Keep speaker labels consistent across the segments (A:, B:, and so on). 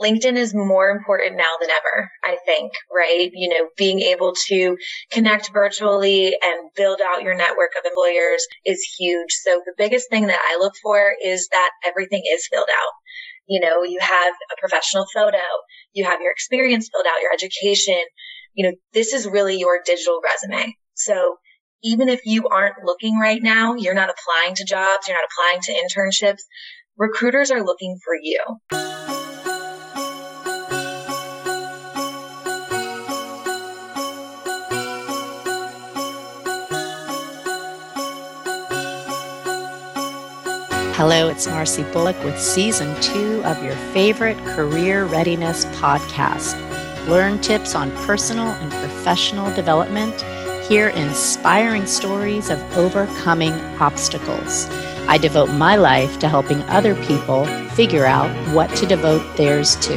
A: LinkedIn is more important now than ever, I think, right? You know, being able to connect virtually and build out your network of employers is huge. So the biggest thing that I look for is that everything is filled out. You know, you have a professional photo, you have your experience filled out, your education. You know, this is really your digital resume. So even if you aren't looking right now, you're not applying to jobs, you're not applying to internships, recruiters are looking for you.
B: Hello, it's Marcy Bullock with season two of your favorite career readiness podcast. Learn tips on personal and professional development, hear inspiring stories of overcoming obstacles. I devote my life to helping other people figure out what to devote theirs to.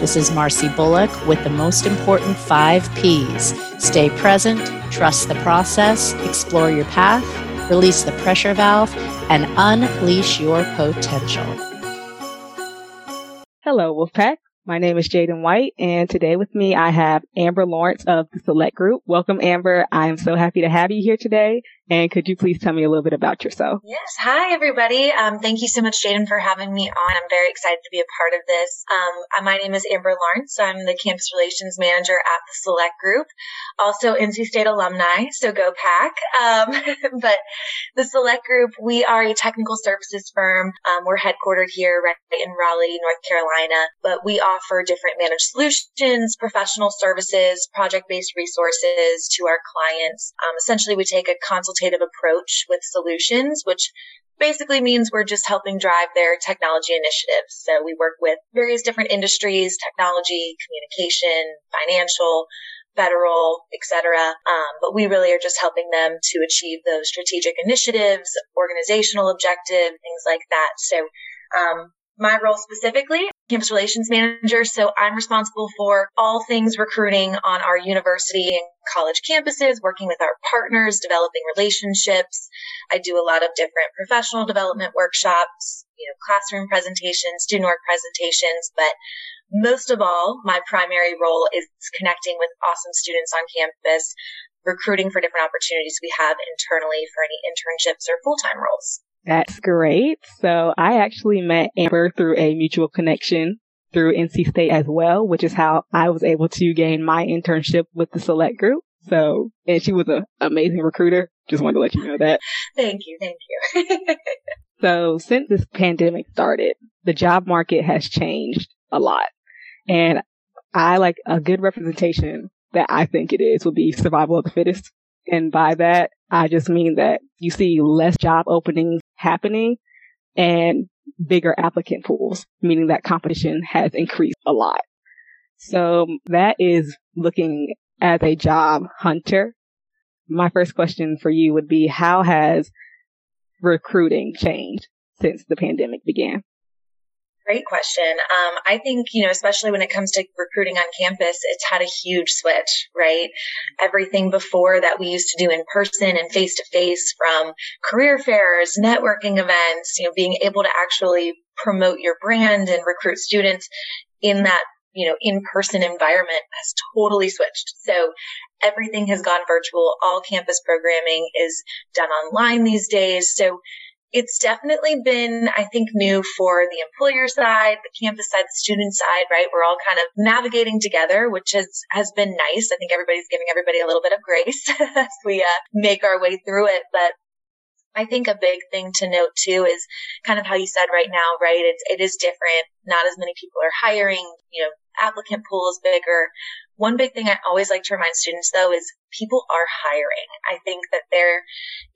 B: This is Marcy Bullock with the most important five P's stay present, trust the process, explore your path, release the pressure valve, and unleash your potential.
C: Hello, Wolfpack. My name is Jaden White, and today with me I have Amber Lawrence of the Select Group. Welcome, Amber. I am so happy to have you here today. And could you please tell me a little bit about yourself?
A: Yes. Hi, everybody. Um, thank you so much, Jaden, for having me on. I'm very excited to be a part of this. Um, my name is Amber Lawrence. I'm the campus relations manager at the Select Group, also NC State alumni. So go pack. Um, but the Select Group, we are a technical services firm. Um, we're headquartered here right in Raleigh, North Carolina, but we offer different managed solutions, professional services, project-based resources to our clients. Um, essentially, we take a consultation consultative approach with solutions, which basically means we're just helping drive their technology initiatives. So we work with various different industries, technology, communication, financial, federal, etc. Um, but we really are just helping them to achieve those strategic initiatives, organizational objective, things like that. So um, my role specifically, campus relations manager. So I'm responsible for all things recruiting on our university and college campuses, working with our partners, developing relationships. I do a lot of different professional development workshops, you know, classroom presentations, student work presentations, but most of all, my primary role is connecting with awesome students on campus, recruiting for different opportunities we have internally for any internships or full-time roles.
C: That's great. So I actually met Amber through a mutual connection through NC State as well, which is how I was able to gain my internship with the select group. So, and she was an amazing recruiter. Just wanted to let you know that.
A: thank you. Thank you.
C: so since this pandemic started, the job market has changed a lot. And I like a good representation that I think it is would be survival of the fittest. And by that, I just mean that you see less job openings happening and bigger applicant pools, meaning that competition has increased a lot. So that is looking as a job hunter. My first question for you would be, how has recruiting changed since the pandemic began?
A: Great question. Um, I think, you know, especially when it comes to recruiting on campus, it's had a huge switch, right? Everything before that we used to do in person and face to face from career fairs, networking events, you know, being able to actually promote your brand and recruit students in that, you know, in person environment has totally switched. So everything has gone virtual. All campus programming is done online these days. So it's definitely been, I think, new for the employer side, the campus side, the student side, right? We're all kind of navigating together, which has, has been nice. I think everybody's giving everybody a little bit of grace as we uh, make our way through it. But I think a big thing to note too is kind of how you said right now, right? It's, it is different. Not as many people are hiring, you know, applicant pool is bigger. One big thing I always like to remind students though is people are hiring. I think that there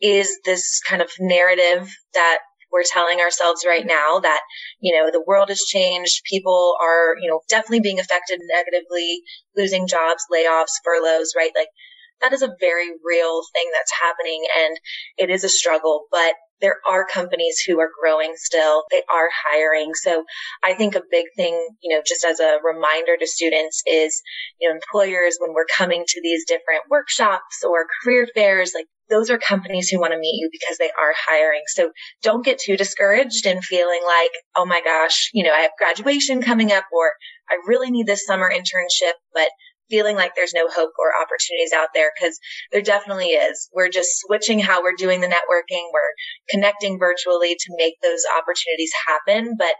A: is this kind of narrative that we're telling ourselves right now that, you know, the world has changed. People are, you know, definitely being affected negatively, losing jobs, layoffs, furloughs, right? Like that is a very real thing that's happening and it is a struggle, but there are companies who are growing still. They are hiring. So I think a big thing, you know, just as a reminder to students is, you know, employers, when we're coming to these different workshops or career fairs, like those are companies who want to meet you because they are hiring. So don't get too discouraged and feeling like, oh my gosh, you know, I have graduation coming up or I really need this summer internship, but feeling like there's no hope or opportunities out there because there definitely is. We're just switching how we're doing the networking. We're connecting virtually to make those opportunities happen, but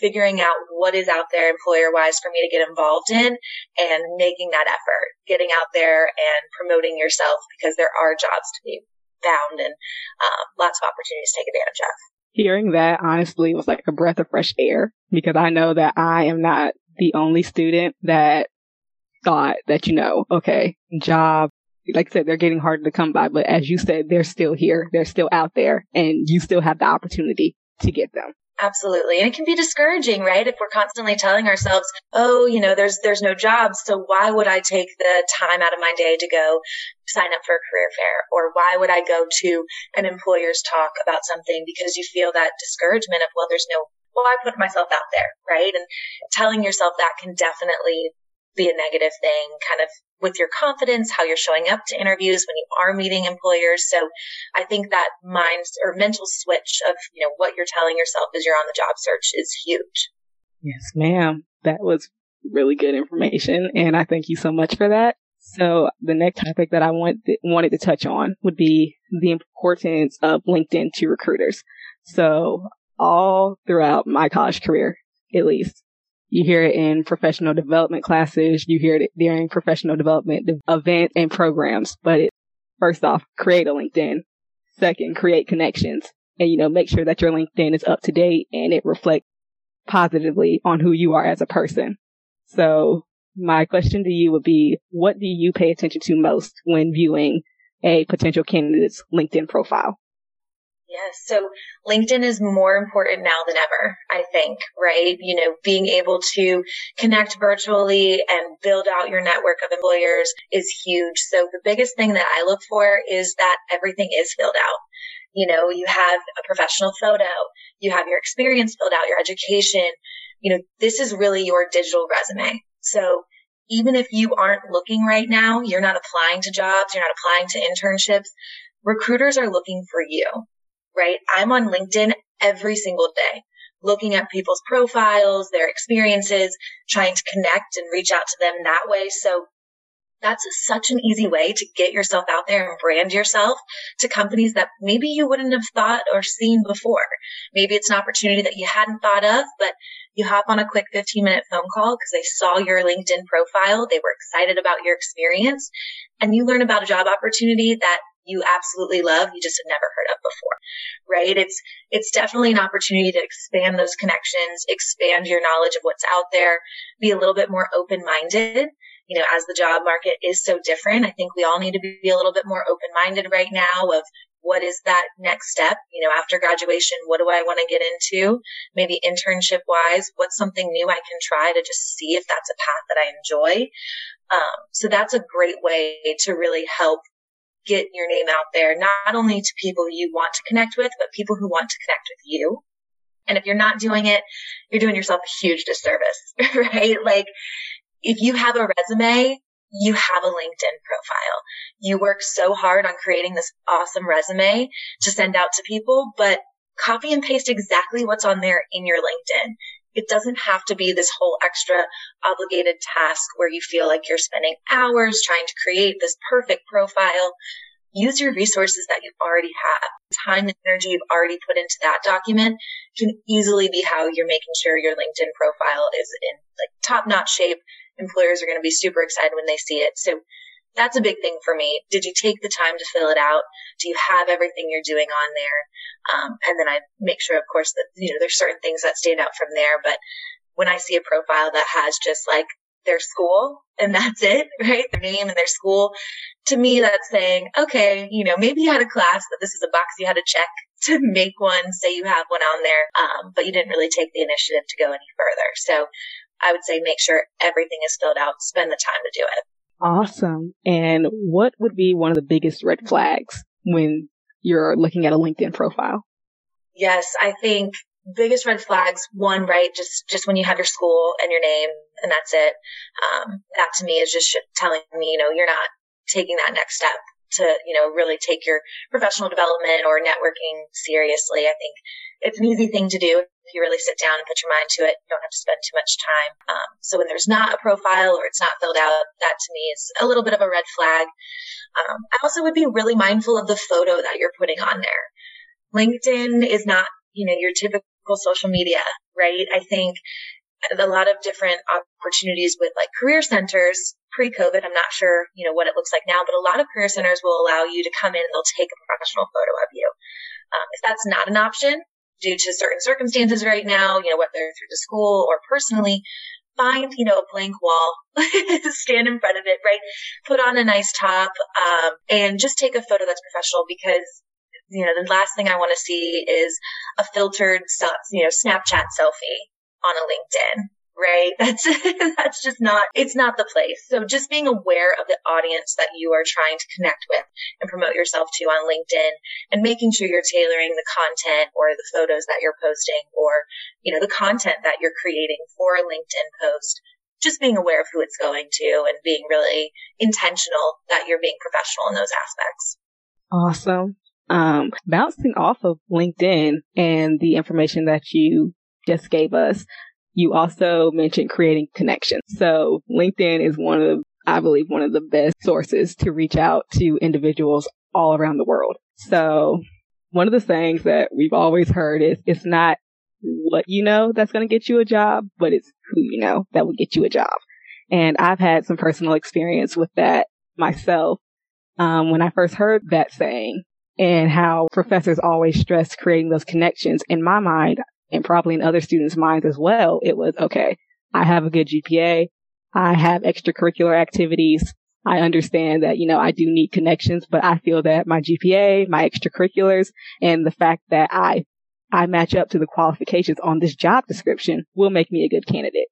A: figuring out what is out there employer wise for me to get involved in and making that effort, getting out there and promoting yourself because there are jobs to be found and um, lots of opportunities to take advantage of.
C: Hearing that honestly was like a breath of fresh air because I know that I am not the only student that thought that, you know, okay, job, like I said, they're getting harder to come by, but as you said, they're still here. They're still out there and you still have the opportunity to get them.
A: Absolutely. And it can be discouraging, right? If we're constantly telling ourselves, oh, you know, there's, there's no jobs. So why would I take the time out of my day to go sign up for a career fair? Or why would I go to an employer's talk about something because you feel that discouragement of, well, there's no, well, I put myself out there, right? And telling yourself that can definitely be a negative thing, kind of with your confidence, how you're showing up to interviews when you are meeting employers. So I think that mind or mental switch of, you know, what you're telling yourself as you're on the job search is huge.
C: Yes, ma'am. That was really good information. And I thank you so much for that. So the next topic that I want, wanted to touch on would be the importance of LinkedIn to recruiters. So all throughout my college career, at least, you hear it in professional development classes. You hear it during professional development events and programs. But it, first off, create a LinkedIn. Second, create connections and, you know, make sure that your LinkedIn is up to date and it reflects positively on who you are as a person. So my question to you would be, what do you pay attention to most when viewing a potential candidate's LinkedIn profile?
A: Yes. So LinkedIn is more important now than ever, I think, right? You know, being able to connect virtually and build out your network of employers is huge. So the biggest thing that I look for is that everything is filled out. You know, you have a professional photo, you have your experience filled out, your education. You know, this is really your digital resume. So even if you aren't looking right now, you're not applying to jobs, you're not applying to internships, recruiters are looking for you right? I'm on LinkedIn every single day looking at people's profiles, their experiences, trying to connect and reach out to them that way. So that's such an easy way to get yourself out there and brand yourself to companies that maybe you wouldn't have thought or seen before. Maybe it's an opportunity that you hadn't thought of, but you hop on a quick 15 minute phone call because they saw your LinkedIn profile. They were excited about your experience and you learn about a job opportunity that you absolutely love, you just had never heard of before, right? It's, it's definitely an opportunity to expand those connections, expand your knowledge of what's out there, be a little bit more open minded. You know, as the job market is so different, I think we all need to be a little bit more open minded right now of what is that next step? You know, after graduation, what do I want to get into? Maybe internship wise, what's something new I can try to just see if that's a path that I enjoy. Um, so that's a great way to really help get your name out there, not only to people you want to connect with, but people who want to connect with you. And if you're not doing it, you're doing yourself a huge disservice, right? Like if you have a resume, you have a LinkedIn profile. You work so hard on creating this awesome resume to send out to people, but copy and paste exactly what's on there in your LinkedIn. It doesn't have to be this whole extra obligated task where you feel like you're spending hours trying to create this perfect profile. Use your resources that you already have. Time and energy you've already put into that document can easily be how you're making sure your LinkedIn profile is in like top notch shape. Employers are going to be super excited when they see it. So that's a big thing for me. Did you take the time to fill it out? Do you have everything you're doing on there? Um, and then I make sure, of course, that, you know, there's certain things that stand out from there. But when I see a profile that has just like their school and that's it, right? Their name and their school, to me, that's saying, okay, you know, maybe you had a class that this is a box you had to check to make one, say you have one on there, um, but you didn't really take the initiative to go any further. So I would say make sure everything is filled out, spend the time to do it.
C: Awesome. And what would be one of the biggest red flags when you're looking at a LinkedIn profile?
A: Yes, I think biggest red flags, one, right, just, just when you have your school and your name and that's it. Um, that to me is just telling me, you know, you're not taking that next step to, you know, really take your professional development or networking seriously. I think it's an easy thing to do if you really sit down and put your mind to it. You don't have to spend too much time. Um, so when there's not a profile or it's not filled out, that to me is a little bit of a red flag. Um, I also would be really mindful of the photo that you're putting on there. LinkedIn is not, you know, your typical social media, right? I think a lot of different opportunities with like career centers pre-COVID. I'm not sure, you know, what it looks like now, but a lot of career centers will allow you to come in and they'll take a professional photo of you. Um, if that's not an option due to certain circumstances right now, you know, whether through the school or personally, find, you know, a blank wall, stand in front of it, right? Put on a nice top, um, and just take a photo that's professional because you know, the last thing I want to see is a filtered, you know, Snapchat selfie on a LinkedIn, right? That's, that's just not, it's not the place. So just being aware of the audience that you are trying to connect with and promote yourself to on LinkedIn and making sure you're tailoring the content or the photos that you're posting or, you know, the content that you're creating for a LinkedIn post just being aware of who it's going to and being really intentional that you're being professional in those aspects.
C: Awesome. Um, bouncing off of LinkedIn and the information that you just gave us, you also mentioned creating connections. So LinkedIn is one of, I believe, one of the best sources to reach out to individuals all around the world. So one of the things that we've always heard is it's not what you know that's going to get you a job, but it's who you know that will get you a job. And I've had some personal experience with that myself. Um, when I first heard that saying and how professors always stress creating those connections, in my mind, and probably in other students' minds as well, it was, okay, I have a good GPA. I have extracurricular activities. I understand that, you know, I do need connections, but I feel that my GPA, my extracurriculars, and the fact that I, I match up to the qualifications on this job description will make me a good candidate.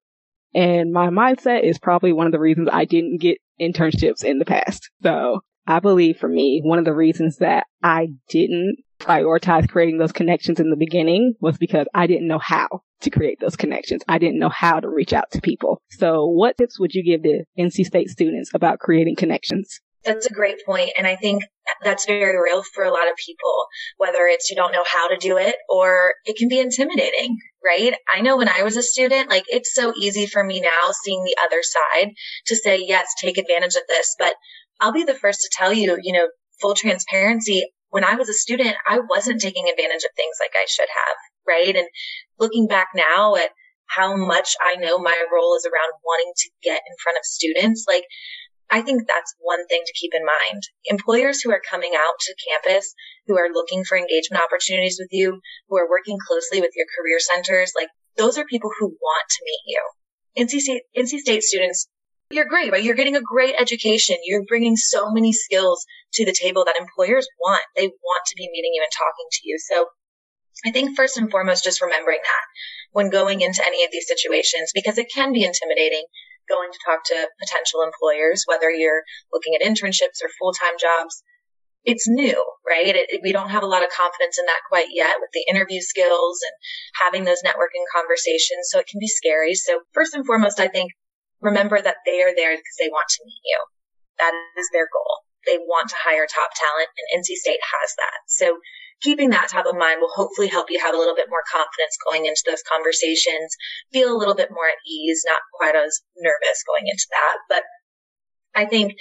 C: And my mindset is probably one of the reasons I didn't get internships in the past. So I believe for me, one of the reasons that I didn't prioritize creating those connections in the beginning was because I didn't know how to create those connections. I didn't know how to reach out to people. So what tips would you give to NC State students about creating connections?
A: That's a great point. And I think that's very real for a lot of people, whether it's you don't know how to do it or it can be intimidating, right? I know when I was a student, like it's so easy for me now seeing the other side to say, yes, take advantage of this. But I'll be the first to tell you, you know, full transparency when I was a student, I wasn't taking advantage of things like I should have, right? And looking back now at how much I know my role is around wanting to get in front of students, like I think that's one thing to keep in mind. Employers who are coming out to campus, who are looking for engagement opportunities with you, who are working closely with your career centers, like those are people who want to meet you. NC State, NC State students you're great, right? You're getting a great education. You're bringing so many skills to the table that employers want. They want to be meeting you and talking to you. So I think first and foremost, just remembering that when going into any of these situations, because it can be intimidating going to talk to potential employers, whether you're looking at internships or full-time jobs. It's new, right? It, it, we don't have a lot of confidence in that quite yet with the interview skills and having those networking conversations. So it can be scary. So first and foremost, I think remember that they are there because they want to meet you. That is their goal. They want to hire top talent and NC State has that. So keeping that top of mind will hopefully help you have a little bit more confidence going into those conversations, feel a little bit more at ease, not quite as nervous going into that. But I think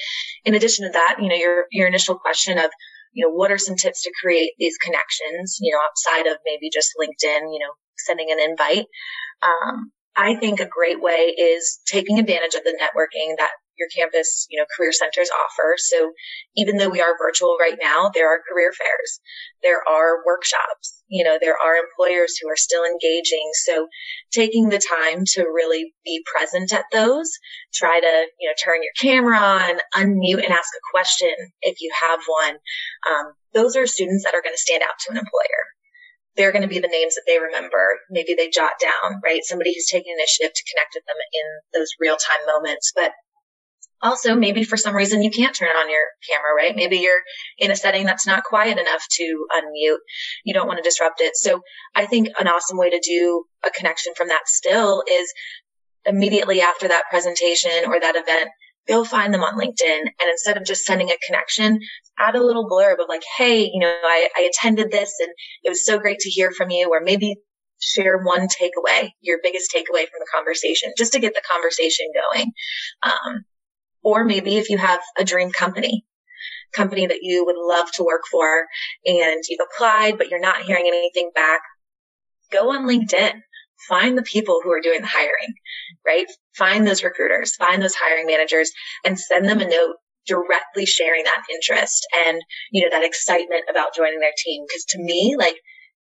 A: in addition to that, you know, your, your initial question of, you know, what are some tips to create these connections, you know, outside of maybe just LinkedIn, you know, sending an invite. Um, I think a great way is taking advantage of the networking that your campus, you know, career centers offer. So even though we are virtual right now, there are career fairs. There are workshops. You know, there are employers who are still engaging. So taking the time to really be present at those, try to, you know, turn your camera on, unmute and ask a question if you have one. Um, those are students that are going to stand out to an employer they're going to be the names that they remember. Maybe they jot down, right? Somebody who's taking initiative to connect with them in those real time moments. But also maybe for some reason you can't turn on your camera, right? Maybe you're in a setting that's not quiet enough to unmute. You don't want to disrupt it. So I think an awesome way to do a connection from that still is immediately after that presentation or that event, go find them on LinkedIn. And instead of just sending a connection, add a little blurb of like, Hey, you know, I, I attended this and it was so great to hear from you. Or maybe share one takeaway, your biggest takeaway from the conversation, just to get the conversation going. Um, or maybe if you have a dream company, company that you would love to work for and you've applied, but you're not hearing anything back, go on LinkedIn. Find the people who are doing the hiring, right? Find those recruiters, find those hiring managers and send them a note directly sharing that interest and, you know, that excitement about joining their team. Cause to me, like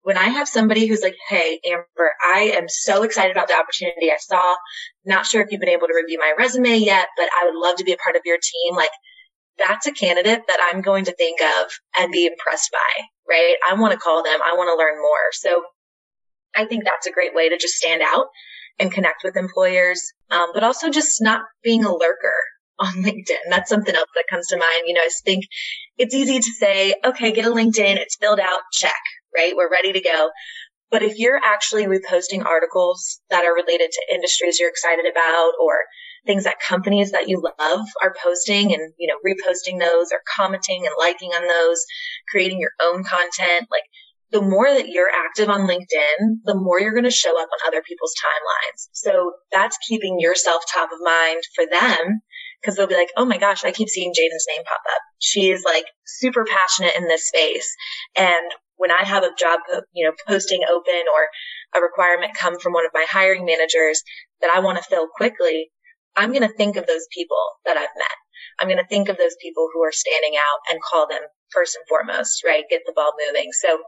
A: when I have somebody who's like, Hey, Amber, I am so excited about the opportunity I saw. Not sure if you've been able to review my resume yet, but I would love to be a part of your team. Like that's a candidate that I'm going to think of and be impressed by, right? I want to call them. I want to learn more. So I think that's a great way to just stand out and connect with employers. Um, but also just not being a lurker on LinkedIn. That's something else that comes to mind. You know, I think it's easy to say, okay, get a LinkedIn. It's filled out. Check right? We're ready to go. But if you're actually reposting articles that are related to industries you're excited about or things that companies that you love are posting and, you know, reposting those or commenting and liking on those, creating your own content, like the more that you're active on LinkedIn, the more you're going to show up on other people's timelines. So that's keeping yourself top of mind for them because they'll be like, oh my gosh, I keep seeing Jaden's name pop up. She is like super passionate in this space. And when I have a job, uh, you know, posting open or a requirement come from one of my hiring managers that I want to fill quickly, I'm going to think of those people that I've met. I'm going to think of those people who are standing out and call them first and foremost, right? Get the ball moving. So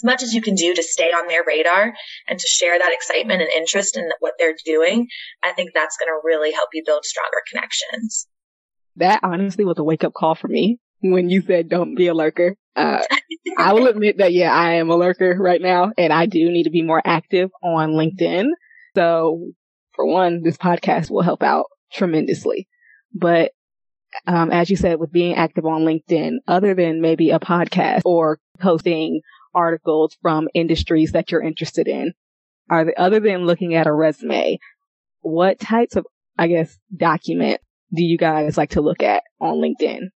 A: as much as you can do to stay on their radar and to share that excitement and interest in what they're doing, I think that's going to really help you build stronger connections.
C: That honestly was a wake up call for me when you said don't be a lurker. Uh, I will admit that, yeah, I am a lurker right now and I do need to be more active on LinkedIn. So for one, this podcast will help out tremendously. But um, as you said, with being active on LinkedIn, other than maybe a podcast or posting articles from industries that you're interested in, are the, other than looking at a resume, what types of, I guess, document do you guys like to look at on LinkedIn?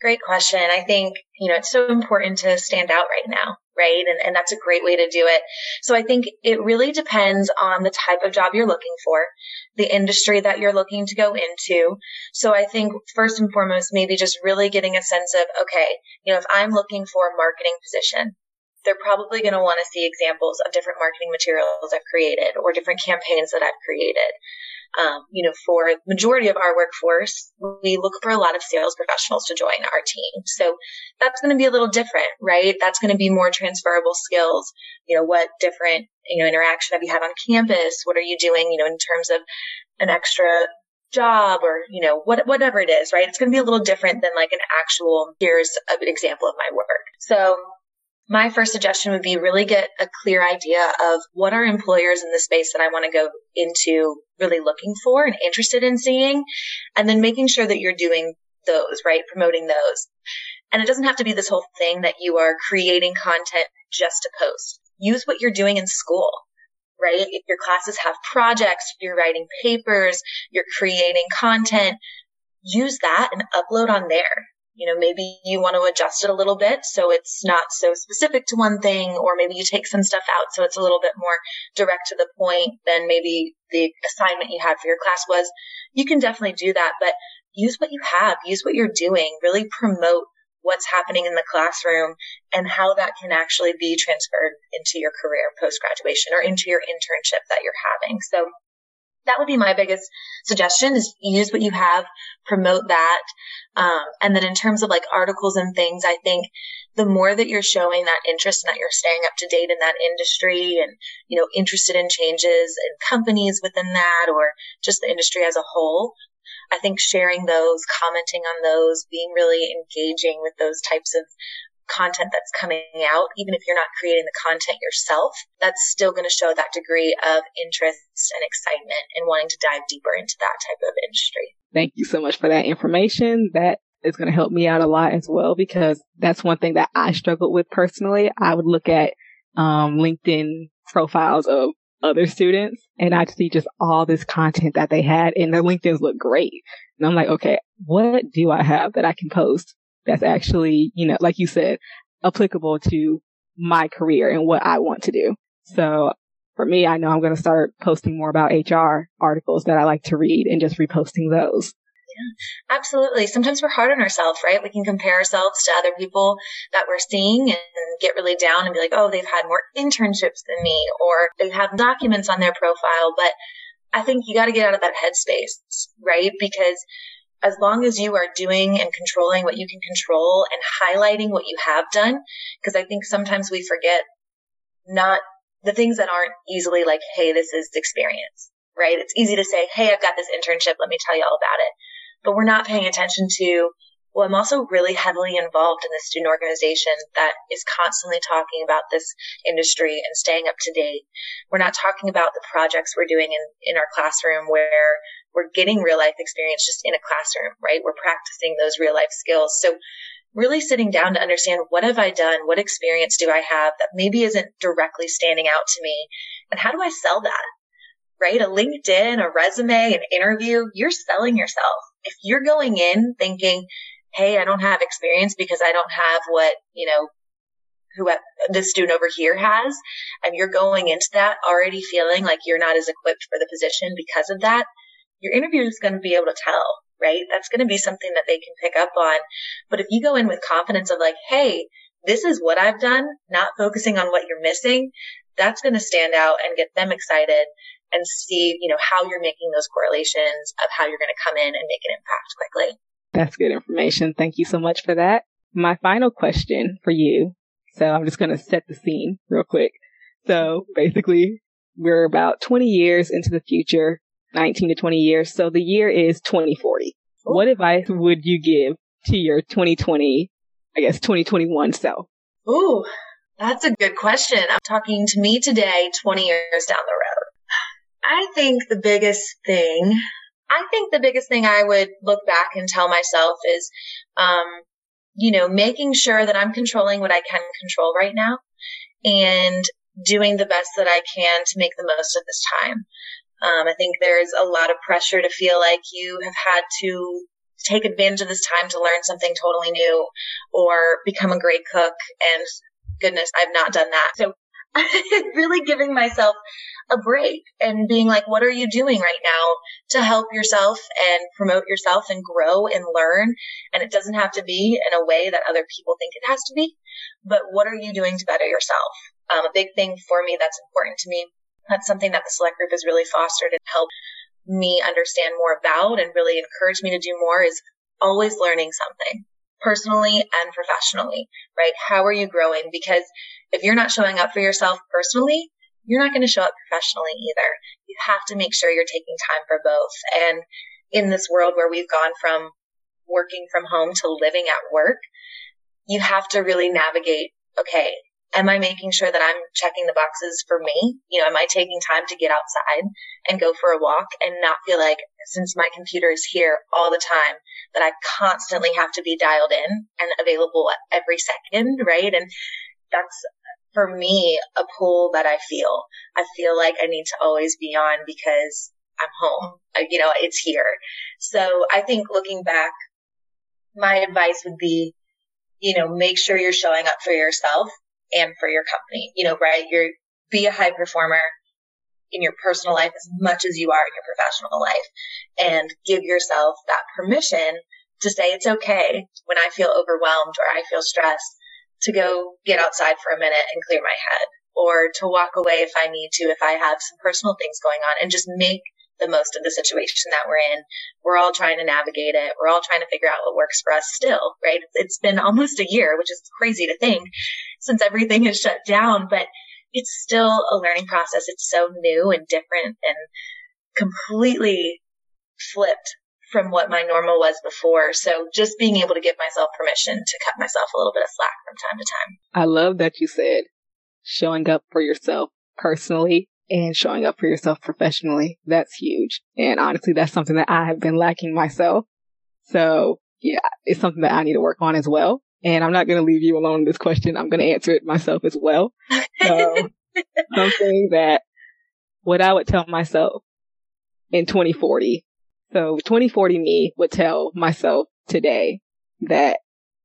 A: Great question. I think, you know, it's so important to stand out right now, right? And, and that's a great way to do it. So I think it really depends on the type of job you're looking for, the industry that you're looking to go into. So I think first and foremost, maybe just really getting a sense of, okay, you know, if I'm looking for a marketing position, they're probably going to want to see examples of different marketing materials I've created or different campaigns that I've created. Um, you know, for majority of our workforce, we look for a lot of sales professionals to join our team. So that's going to be a little different, right? That's going to be more transferable skills. You know, what different, you know, interaction have you had on campus? What are you doing, you know, in terms of an extra job or, you know, what, whatever it is, right? It's going to be a little different than like an actual, here's an example of my work. So my first suggestion would be really get a clear idea of what are employers in the space that I want to go into really looking for and interested in seeing, and then making sure that you're doing those, right? Promoting those. And it doesn't have to be this whole thing that you are creating content just to post. Use what you're doing in school, right? If your classes have projects, you're writing papers, you're creating content, use that and upload on there you know, maybe you want to adjust it a little bit so it's not so specific to one thing, or maybe you take some stuff out so it's a little bit more direct to the point than maybe the assignment you had for your class was. You can definitely do that, but use what you have, use what you're doing, really promote what's happening in the classroom and how that can actually be transferred into your career post graduation or into your internship that you're having. So that would be my biggest suggestion is use what you have, promote that. Um, and then in terms of like articles and things, I think the more that you're showing that interest and that you're staying up to date in that industry and, you know, interested in changes in companies within that or just the industry as a whole, I think sharing those, commenting on those, being really engaging with those types of content that's coming out, even if you're not creating the content yourself, that's still going to show that degree of interest and excitement and wanting to dive deeper into that type of industry.
C: Thank you so much for that information. That is going to help me out a lot as well because that's one thing that I struggled with personally. I would look at um, LinkedIn profiles of other students and I'd see just all this content that they had and their LinkedIn's look great. And I'm like, okay, what do I have that I can post that's actually, you know, like you said, applicable to my career and what I want to do. So for me, I know I'm going to start posting more about HR articles that I like to read and just reposting those.
A: Yeah, absolutely. Sometimes we're hard on ourselves, right? We can compare ourselves to other people that we're seeing and get really down and be like, oh, they've had more internships than me or they have documents on their profile. But I think you got to get out of that headspace, right? Because as long as you are doing and controlling what you can control and highlighting what you have done, because I think sometimes we forget not the things that aren't easily like, hey, this is experience, right? It's easy to say, hey, I've got this internship. Let me tell you all about it. But we're not paying attention to, well, I'm also really heavily involved in the student organization that is constantly talking about this industry and staying up to date. We're not talking about the projects we're doing in, in our classroom where we're getting real life experience just in a classroom, right? We're practicing those real life skills. So really sitting down to understand what have I done? What experience do I have that maybe isn't directly standing out to me? And how do I sell that? Right? A LinkedIn, a resume, an interview, you're selling yourself. If you're going in thinking, Hey, I don't have experience because I don't have what, you know, who the student over here has, and you're going into that already feeling like you're not as equipped for the position because of that, your interviewer is going to be able to tell, right? That's going to be something that they can pick up on. But if you go in with confidence of like, Hey, this is what I've done, not focusing on what you're missing, that's going to stand out and get them excited and see, you know, how you're making those correlations of how you're going to come in and make an impact quickly.
C: That's good information. Thank you so much for that. My final question for you. So I'm just going to set the scene real quick. So basically, we're about 20 years into the future. 19 to 20 years. So the year is 2040. Ooh. What advice would you give to your 2020, I guess 2021 self?
A: Ooh, that's a good question. I'm talking to me today, 20 years down the road. I think the biggest thing, I think the biggest thing I would look back and tell myself is, um, you know, making sure that I'm controlling what I can control right now and doing the best that I can to make the most of this time. Um, I think there's a lot of pressure to feel like you have had to take advantage of this time to learn something totally new or become a great cook. And goodness, I've not done that. So really giving myself a break and being like, what are you doing right now to help yourself and promote yourself and grow and learn? And it doesn't have to be in a way that other people think it has to be, but what are you doing to better yourself? Um, a big thing for me that's important to me that's something that the select group has really fostered and helped me understand more about and really encouraged me to do more is always learning something personally and professionally, right? How are you growing? Because if you're not showing up for yourself personally, you're not going to show up professionally either. You have to make sure you're taking time for both. And in this world where we've gone from working from home to living at work, you have to really navigate, okay, am I making sure that I'm checking the boxes for me? You know, am I taking time to get outside and go for a walk and not feel like since my computer is here all the time that I constantly have to be dialed in and available every second, right? And that's for me a pull that I feel. I feel like I need to always be on because I'm home. I, you know, it's here. So I think looking back, my advice would be, you know, make sure you're showing up for yourself and for your company. You know, right? You're be a high performer in your personal life as much as you are in your professional life and give yourself that permission to say it's okay when I feel overwhelmed or I feel stressed to go get outside for a minute and clear my head or to walk away if I need to, if I have some personal things going on and just make the most of the situation that we're in. We're all trying to navigate it. We're all trying to figure out what works for us still, right? It's been almost a year, which is crazy to think since everything is shut down, but it's still a learning process. It's so new and different and completely flipped from what my normal was before. So just being able to give myself permission to cut myself a little bit of slack from time to time.
C: I love that you said showing up for yourself personally and showing up for yourself professionally. That's huge. And honestly, that's something that I have been lacking myself. So yeah, it's something that I need to work on as well. And I'm not going to leave you alone in this question. I'm going to answer it myself as well. So something that what I would tell myself in 2040. So 2040 me would tell myself today that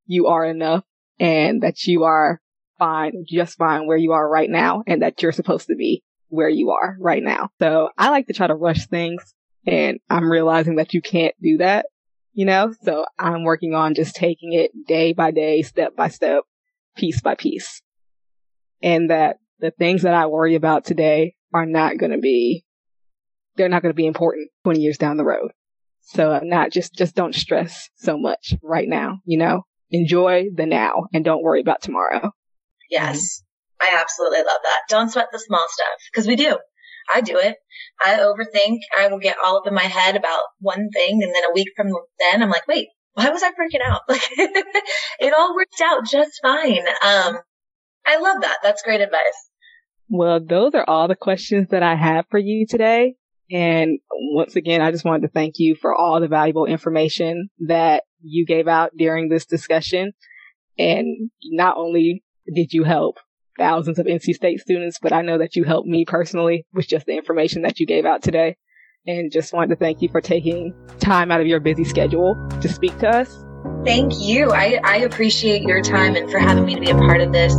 C: you are enough and that you are fine, just fine where you are right now and that you're supposed to be where you are right now. So I like to try to rush things and I'm realizing that you can't do that, you know? So I'm working on just taking it day by day, step by step, piece by piece. And that the things that I worry about today are not going to be, they're not going to be important 20 years down the road. So not just, just don't stress so much right now, you know? Enjoy the now and don't worry about tomorrow.
A: Yes. I absolutely love that. Don't sweat the small stuff because we do. I do it. I overthink. I will get all up in my head about one thing. And then a week from then, I'm like, wait, why was I freaking out? Like it all worked out just fine. Um, I love that. That's great advice.
C: Well, those are all the questions that I have for you today. And once again, I just wanted to thank you for all the valuable information that you gave out during this discussion. And not only did you help thousands of NC State students, but I know that you helped me personally with just the information that you gave out today. And just wanted to thank you for taking time out of your busy schedule to speak to us.
A: Thank you. I, I appreciate your time and for having me to be a part of this.